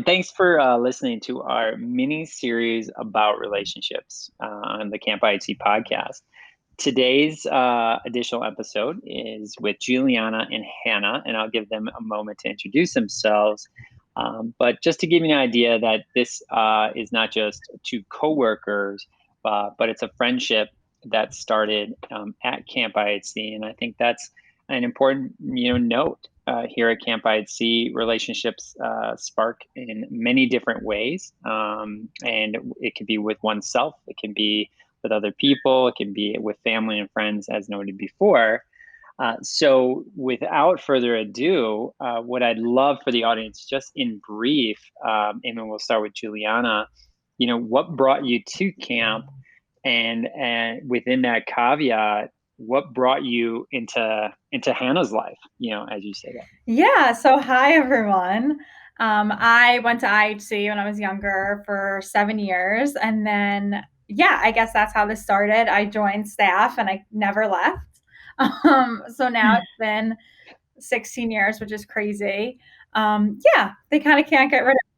Thanks for uh, listening to our mini series about relationships uh, on the Camp IHC podcast. Today's uh, additional episode is with Julianna and Hannah, and I'll give them a moment to introduce themselves. Um, but just to give you an idea that this uh, is not just two coworkers, uh, but it's a friendship that started um, at Camp IHC, and I think that's an important you know note uh, here at Camp IHC. Relationships uh, spark in many different ways, um, and it can be with oneself, it can be with other people, it can be with family and friends, as noted before. Uh, so, without further ado, uh, what I'd love for the audience, just in brief, um, and we'll start with Julianna. You know, what brought you to camp, and and within that caveat, what brought you into into Hannah's life? You know, as you say that. Yeah. So hi everyone. Um, I went to IHC when I was younger for seven years, and then yeah, I guess that's how this started. I joined staff and I never left. Um, so now it's been 16 years, which is crazy. Um, yeah, they kind of can't get rid of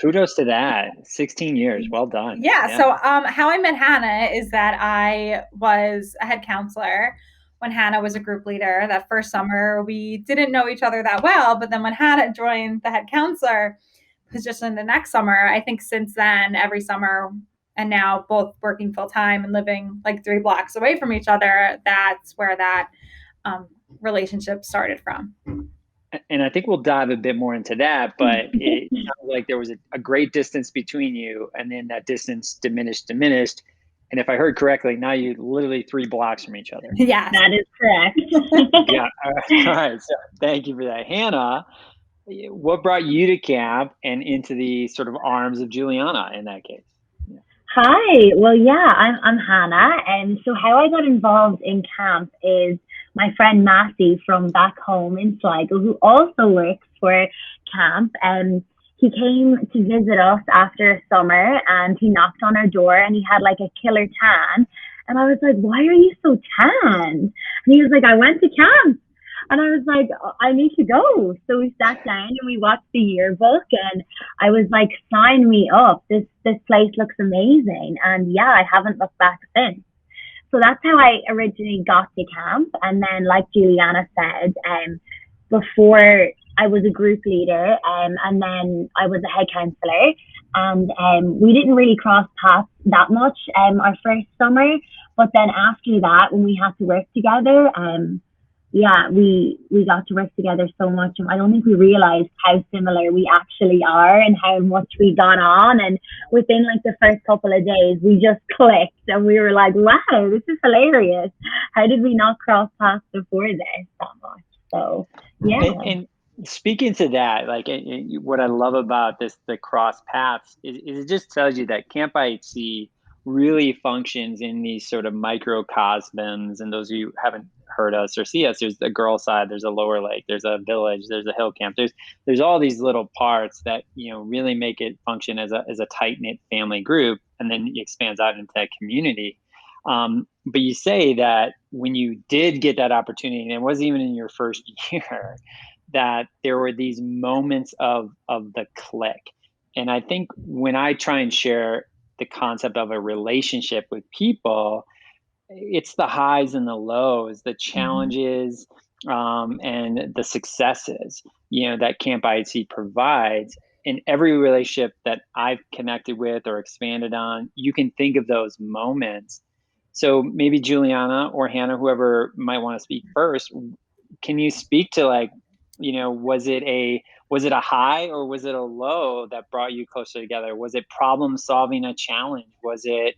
Kudos to that. 16 years. Well done. Yeah. yeah. So, um, how I met Hannah is that I was a head counselor when Hannah was a group leader. That first summer, we didn't know each other that well. But then when Hannah joined the head counselor position the next summer, I think since then, every summer, and now both working full time and living like three blocks away from each other, that's where that um, relationship started from and I think we'll dive a bit more into that, but mm-hmm. it sounded like there was a, a, great distance between you, and then that distance diminished, diminished. And if I heard correctly, now you're literally three blocks from each other. Yeah, that is correct. yeah. All right. All right. So thank you for that. Hannah, what brought you to camp and into the sort of arms of Julianna in that case? Yeah. Hi. Well, yeah, I'm, I'm Hannah. And so how I got involved in camp is my friend Massey from back home in Sligo, who also works for camp. And he came to visit us after summer and he knocked on our door and he had like a killer tan. And I was like, why are you so tan? And he was like, I went to camp. And I was like, I need to go. So we sat down and we watched the yearbook and I was like, sign me up. This this place looks amazing. And yeah, I haven't looked back since. So that's how I originally got to camp. And then, like Julianna said, um, before I was a group leader, um, and then I was a head counselor, and um, we didn't really cross paths that much um, our first summer. But then after that, when we had to work together, um, yeah, we we got to work together so much, I don't think we realized how similar we actually are and how much we got on. And within like the first couple of days, we just clicked, and we were like, "Wow, this is hilarious! How did we not cross paths before this that much?" So yeah. And, and speaking to that, like what I love about this, the cross paths, is, is it just tells you that Camp IHC really functions in these sort of microcosms. And those of you haven't heard us or see us, there's a girl side, there's a lower lake, there's a village, there's a hill camp. There's there's all these little parts that you know really make it function as a as a tight knit family group, and then it expands out into that community. Um, but you say that when you did get that opportunity, and it wasn't even in your first year, that there were these moments of of the click. And I think when I try and share the concept of a relationship with people, it's the highs and the lows, the mm-hmm. challenges um, and the successes, you know, that Camp IHC provides. In every relationship that I've connected with or expanded on, you can think of those moments. So maybe Julianna or Hannah, whoever might want to speak first, can you speak to like, you know, was it a was it a high or was it a low that brought you closer together? Was it problem solving a challenge? Was it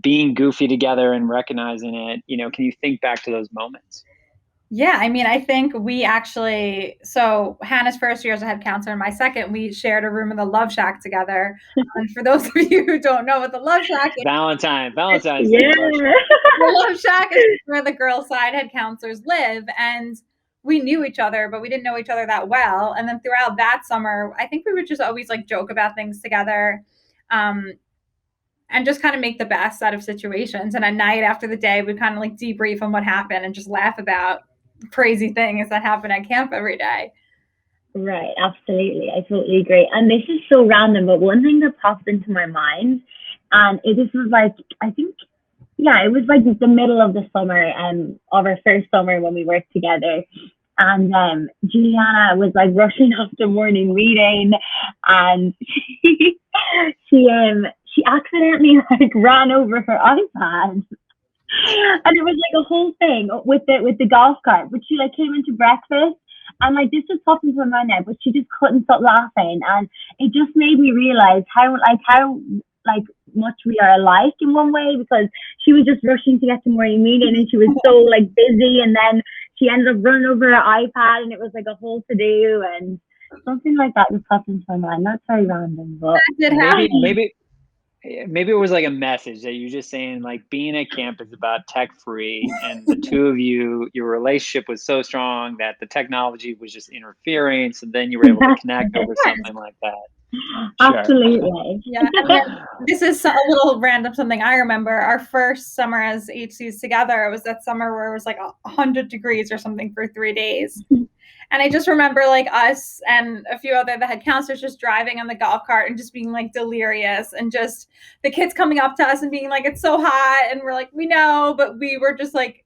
being goofy together and recognizing it you know can you think back to those moments yeah i mean i think we actually so hannah's first year as a head counselor and my second we shared a room in the love shack together and for those of you who don't know what the love shack is valentine valentine's yeah. the love shack is where the girl side head counselors live and we knew each other, but we didn't know each other that well. And then throughout that summer, I think we would just always like joke about things together. Um, and just kind of make the best out of situations. And at night after the day, we kind of like debrief on what happened and just laugh about crazy things that happen at camp every day. Right, absolutely. I totally agree. And this is so random, but one thing that popped into my mind, and it, this was like, I think, yeah, it was like the middle of the summer, um, of our first summer when we worked together. And um, Julianna was like rushing off the morning meeting, and she, she um she accidentally like ran over her iPad, and it was like a whole thing with the with the golf cart. But she like came into breakfast and like this just popped into my mind now, but she just couldn't stop laughing, and it just made me realize how like how like much we are alike in one way because she was just rushing to get to morning meeting and she was so like busy, and then she ended up running over her iPad, and it was like a whole to do and something like that just popped into my mind. That's very random, but maybe maybe maybe it was like a message that you're just saying like being at camp is about tech free and the two of you your relationship was so strong that the technology was just interfering so then you were able to connect over something like that. Sure. absolutely. Yeah. This is a little random something i remember. Our first summer as hcs together it was that summer where it was like 100 degrees or something for three days And I just remember like us and a few other the head counselors just driving on the golf cart and just being like delirious and just the kids coming up to us and being like, it's so hot. And we're like, we know, but we were just like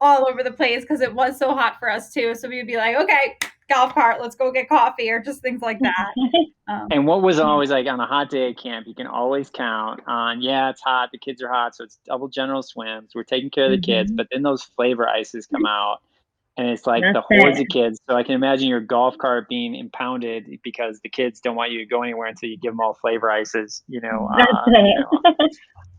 all over the place because it was so hot for us too. So we would be like, okay, golf cart, let's go get coffee or just things like that. Um, and what was always like on a hot day at camp, you can always count on, yeah, it's hot, the kids are hot, so it's double general swims. We're taking care of the kids, mm-hmm. but then those flavor ices come out and it's like That's the hordes of kids. So I can imagine your golf cart being impounded because the kids don't want you to go anywhere until you give them all flavor ices. You know. Uh, you know.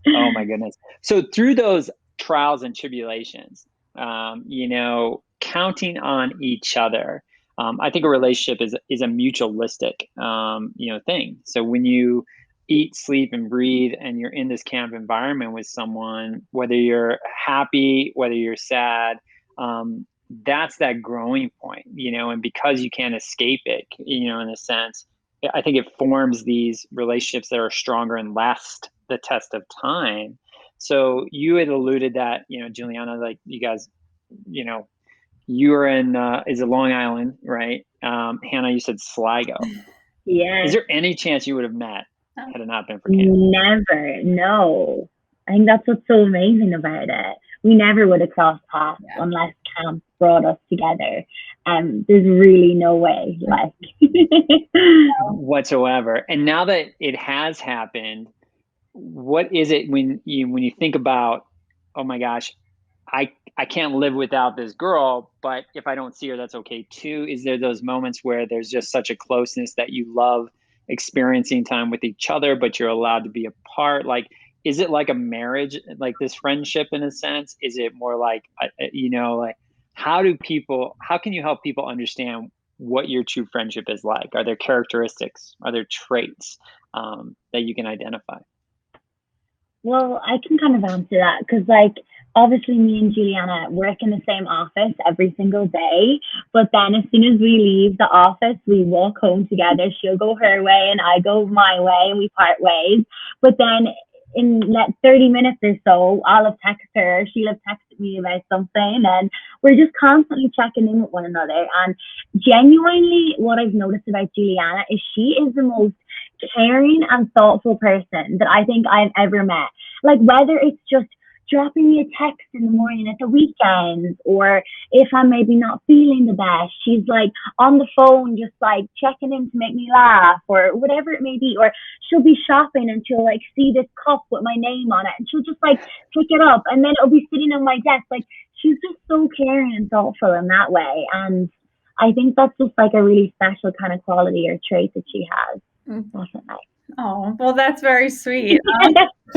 oh my goodness! So through those trials and tribulations, um, you know, counting on each other. Um, I think a relationship is is a mutualistic, um, you know, thing. So when you eat, sleep, and breathe, and you're in this camp environment with someone, whether you're happy, whether you're sad, um, that's that growing point, you know, and because you can't escape it, you know, in a sense, I think it forms these relationships that are stronger and last the test of time. So you had alluded that, you know, Julianna, like you guys, you know, you are in uh, is it Long Island, right? Um, Hannah, you said Sligo. Yeah. Is there any chance you would have met had it not been for camp? Never. No. I think that's what's so amazing about it. We never would have crossed paths yeah. unless camp brought us together. Um, there's really no way, like whatsoever. And now that it has happened, what is it when you when you think about, oh my gosh, I I can't live without this girl, but if I don't see her, that's okay too. Is there those moments where there's just such a closeness that you love experiencing time with each other, but you're allowed to be apart? Like, is it like a marriage, like this friendship in a sense? Is it more like, uh, uh, you know, like how do people how can you help people understand what your true friendship is like? Are there characteristics? Are there traits um, that you can identify? Well i can kind of answer that because like obviously me and julianna work in the same office every single day but then as soon as we leave the office we walk home together. She'll go her way and i go my way and we part ways. But then in like 30 minutes or so, I'll have texted her, she'll have texted me about something, and we're just constantly checking in with one another. And genuinely, what I've noticed about Julianna is she is the most caring and thoughtful person that I think I've ever met. Like, whether it's just dropping me a text in the morning at the weekends or if I'm maybe not feeling the best, she's like on the phone just like checking in to make me laugh or whatever it may be. Or she'll be shopping and she'll like see this cup with my name on it and she'll just like pick it up and then it'll be sitting on my desk. Like she's just so caring and thoughtful in that way. And I think that's just like a really special kind of quality or trait that she has. Mm-hmm. Definitely. Oh, well, that's very sweet. Um,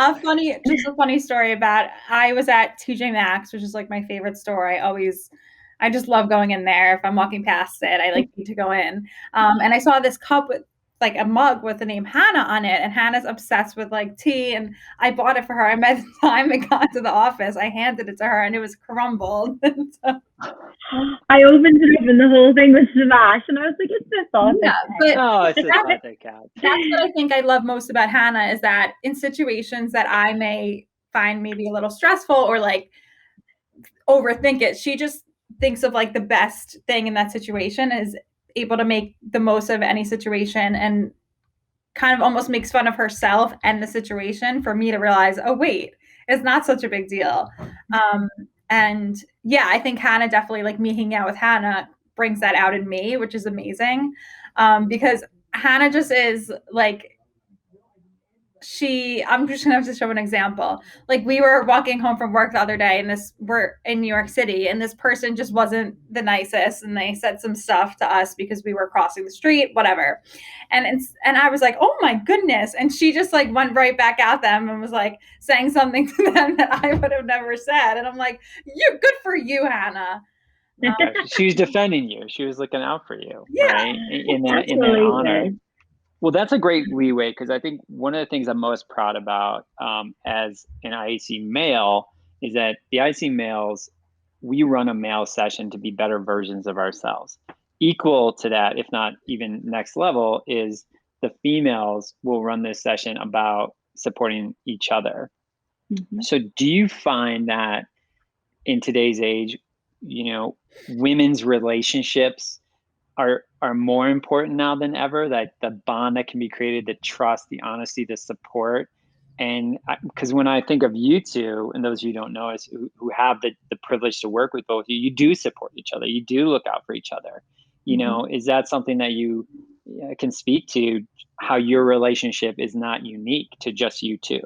a funny, just a funny story about I was at TJ Maxx, which is like my favorite store. I always, I just love going in there. If I'm walking past it, I like to go in. Um, and I saw this cup with like a mug with the name Hannah on it, and Hannah's obsessed with like tea, and I bought it for her. And by the time it got to the office, I handed it to her, and it was crumbled. so, I opened it up, and the whole thing was smashed, and I was like, "It's this awesome." Yeah, but oh, it's that, that's what I think I love most about Hannah is that in situations that I may find maybe a little stressful or like overthink it, she just thinks of like the best thing in that situation is able to make the most of any situation and kind of almost makes fun of herself and the situation for me to realize, oh wait, it's not such a big deal. Um, and yeah, I think Hannah definitely like me hanging out with Hannah brings that out in me, which is amazing. Um, because Hannah just is like she i'm just gonna have to show an example. Like we were walking home from work the other day and this we're in new york city and this person just wasn't the nicest and they said some stuff to us because we were crossing the street whatever. And it's and i was like oh my goodness. And she just like went right back at them and was like saying something to them that i would have never said. And i'm like you're good for you hannah. Um, she was defending you. She was looking out for you yeah. right? In, that in that honor well, that's a great leeway because I think one of the things I'm most proud about um, as an IHC male is that the IHC males, we run a male session to be better versions of ourselves. Equal to that, if not even next level, is the females will run this session about supporting each other. Mm-hmm. So, do you find that in today's age, you know, women's relationships are are more important now than ever that the bond that can be created the trust the honesty the support. And because when i think of you two and those of you who don't know us who, who have the, the privilege to work with both of you you do support each other. You do look out for each other. You mm-hmm. know is that something that you uh, can speak to how your relationship is not unique to just you two?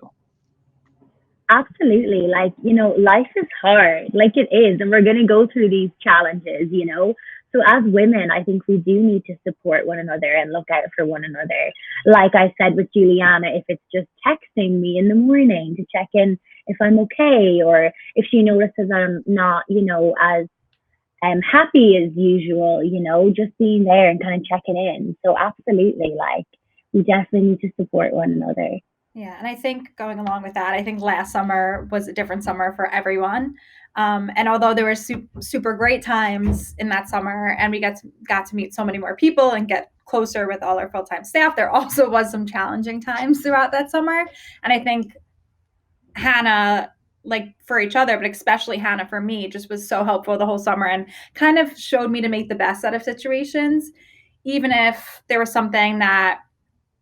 Absolutely. Like you know life is hard. Like it is and we're going to go through these challenges you know so as women, I think we do need to support one another and look out for one another. Like I said with Julianna, if it's just texting me in the morning to check in if I'm okay, or if she notices I'm not, you know, as um, happy as usual, you know, just being there and kind of checking in. So absolutely, like we definitely need to support one another. Yeah, and I think going along with that, I think last summer was a different summer for everyone. Um, and although there were su- super great times in that summer, and we got to, got to meet so many more people and get closer with all our full time staff, there also was some challenging times throughout that summer. And I think Hannah, like for each other, but especially Hannah for me, just was so helpful the whole summer and kind of showed me to make the best out of situations, even if there was something that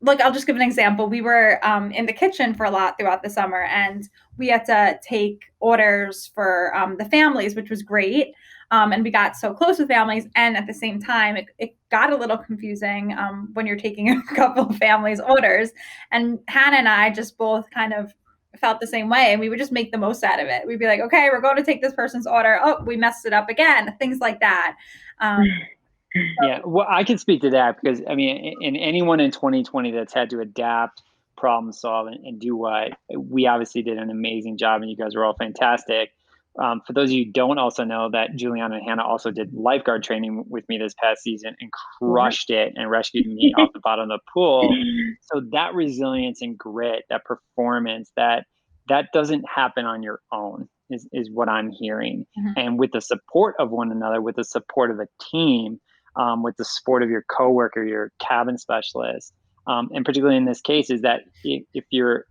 like I'll just give an example. We were um, in the kitchen for a lot throughout the summer, and we had to take orders for um, the families, which was great. Um, and we got so close with families, and at the same time, it, it got a little confusing um, when you're taking a couple of families' orders. And Hannah and I just both kind of felt the same way, and we would just make the most out of it. We'd be like, "Okay, we're going to take this person's order. Oh, we messed it up again." Things like that. Yeah, well, I can speak to that because I mean, in anyone in 2020 that's had to adapt, problem solve, and, and do what we obviously did an amazing job, and you guys were all fantastic. Um, for those of you who don't also know that Julianna and Hannah also did lifeguard training with me this past season and crushed it and rescued me off the bottom of the pool. So that resilience and grit, that performance, that that doesn't happen on your own is, is what I'm hearing. Mm-hmm. And with the support of one another, with the support of a team, um, with the support of your coworker, your cabin specialist, um, and particularly in this case, is that if, if you're,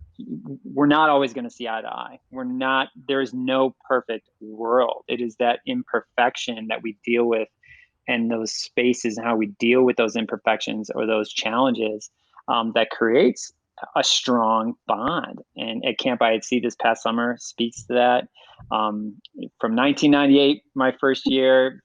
we're not always going to see eye to eye. We're not. There is no perfect world. It is that imperfection that we deal with, and those spaces and how we deal with those imperfections or those challenges um, that creates a strong bond. And at Camp IHC this past summer speaks to that. Um, from 1998, my first year,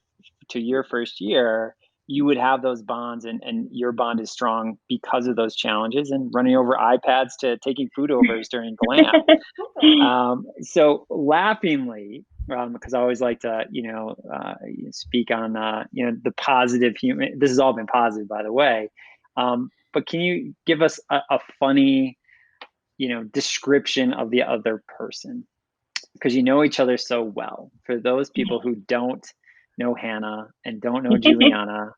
to your first year, you would have those bonds and, and your bond is strong because of those challenges and running over iPads to taking food overs during glam. um, so laughingly, because um, I always like to, you know, uh, speak on, uh, you know, the positive human, this has all been positive, by the way. Um, but can you give us a, a funny, you know, description of the other person? Because you know each other so well. For those people who don't, know Hannah and don't know Julianna,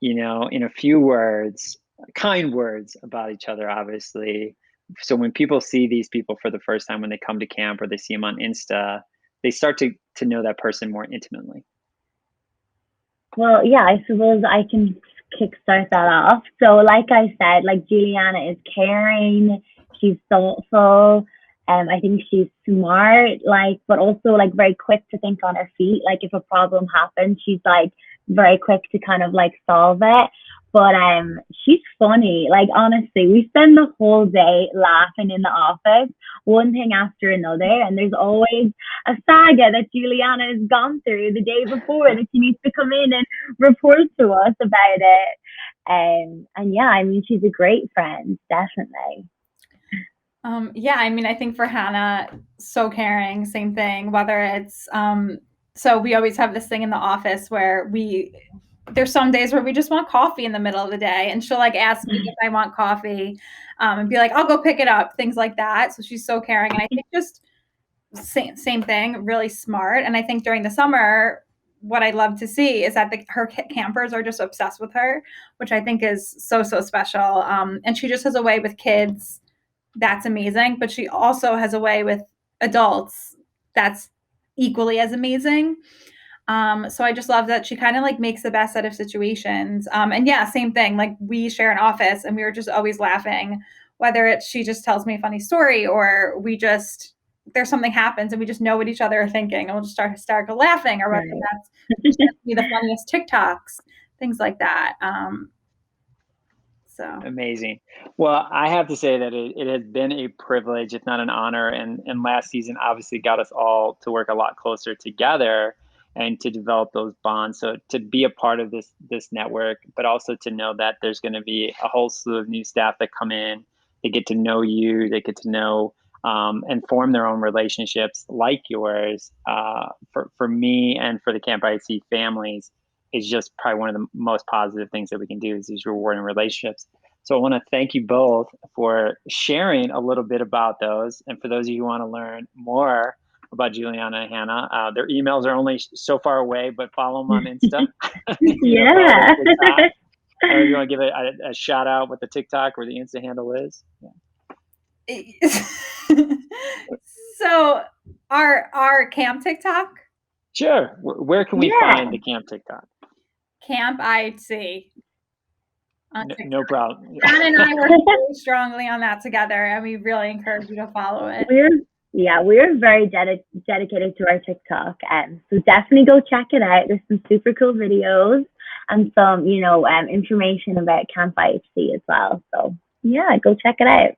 you know, in a few words, kind words about each other, obviously. So when people see these people for the first time when they come to camp or they see them on Insta, they start to to know that person more intimately. Well, yeah, I suppose I can kickstart that off. So, like I said, like Julianna is caring, she's thoughtful, Um, I think she's smart, like, but also like very quick to think on her feet. Like if a problem happens, she's like very quick to kind of like solve it. But um, she's funny. Like honestly, we spend the whole day laughing in the office, one thing after another, and there's always a saga that Julianna has gone through the day before that she needs to come in and report to us about it. Um, and yeah, I mean, she's a great friend, definitely. Um, yeah, I mean, I think for Hannah, so caring, same thing. Whether it's um, so we always have this thing in the office where we there's some days where we just want coffee in the middle of the day and she'll like ask me if I want coffee um, and be like, I'll go pick it up, things like that. So she's so caring. And I think just same, same thing, really smart. And I think during the summer, what I love to see is that the, her campers are just obsessed with her, which I think is so, so special. Um, and she just has a way with kids that's amazing. But she also has a way with adults that's equally as amazing. Um, so I just love that she kind of like makes the best out of situations. Um, and yeah, same thing. Like we share an office and we were just always laughing, whether it's she just tells me a funny story or we just there's something happens and we just know what each other are thinking and we'll just start hysterical laughing or whether that's be the funniest TikToks, things like that. Um, so amazing. Well, I have to say that it, it has been a privilege, if not an honor. And, and last season obviously got us all to work a lot closer together and to develop those bonds. So to be a part of this this network, but also to know that there's going to be a whole slew of new staff that come in, they get to know you, they get to know um, and form their own relationships like yours. Uh, for for me and for the Camp IHC families, is just probably one of the most positive things that we can do is these rewarding relationships. So I want to thank you both for sharing a little bit about those. And for those of you who want to learn more about Julianna and Hannah, uh, their emails are only so far away, but follow them on Insta. yeah. or you want to give it a, a, shout out what the TikTok or the Insta handle is? Yeah. so our our camp TikTok. Sure. Where can we yeah. find the camp TikTok? Camp IHC. No, no, problem. John and I work very strongly on that together, and we really encourage you to follow it. We're yeah, we're very ded- dedicated to our TikTok, and so definitely go check it out. There's some super cool videos and some, you know, um, information about Camp IHC as well. So yeah, go check it out.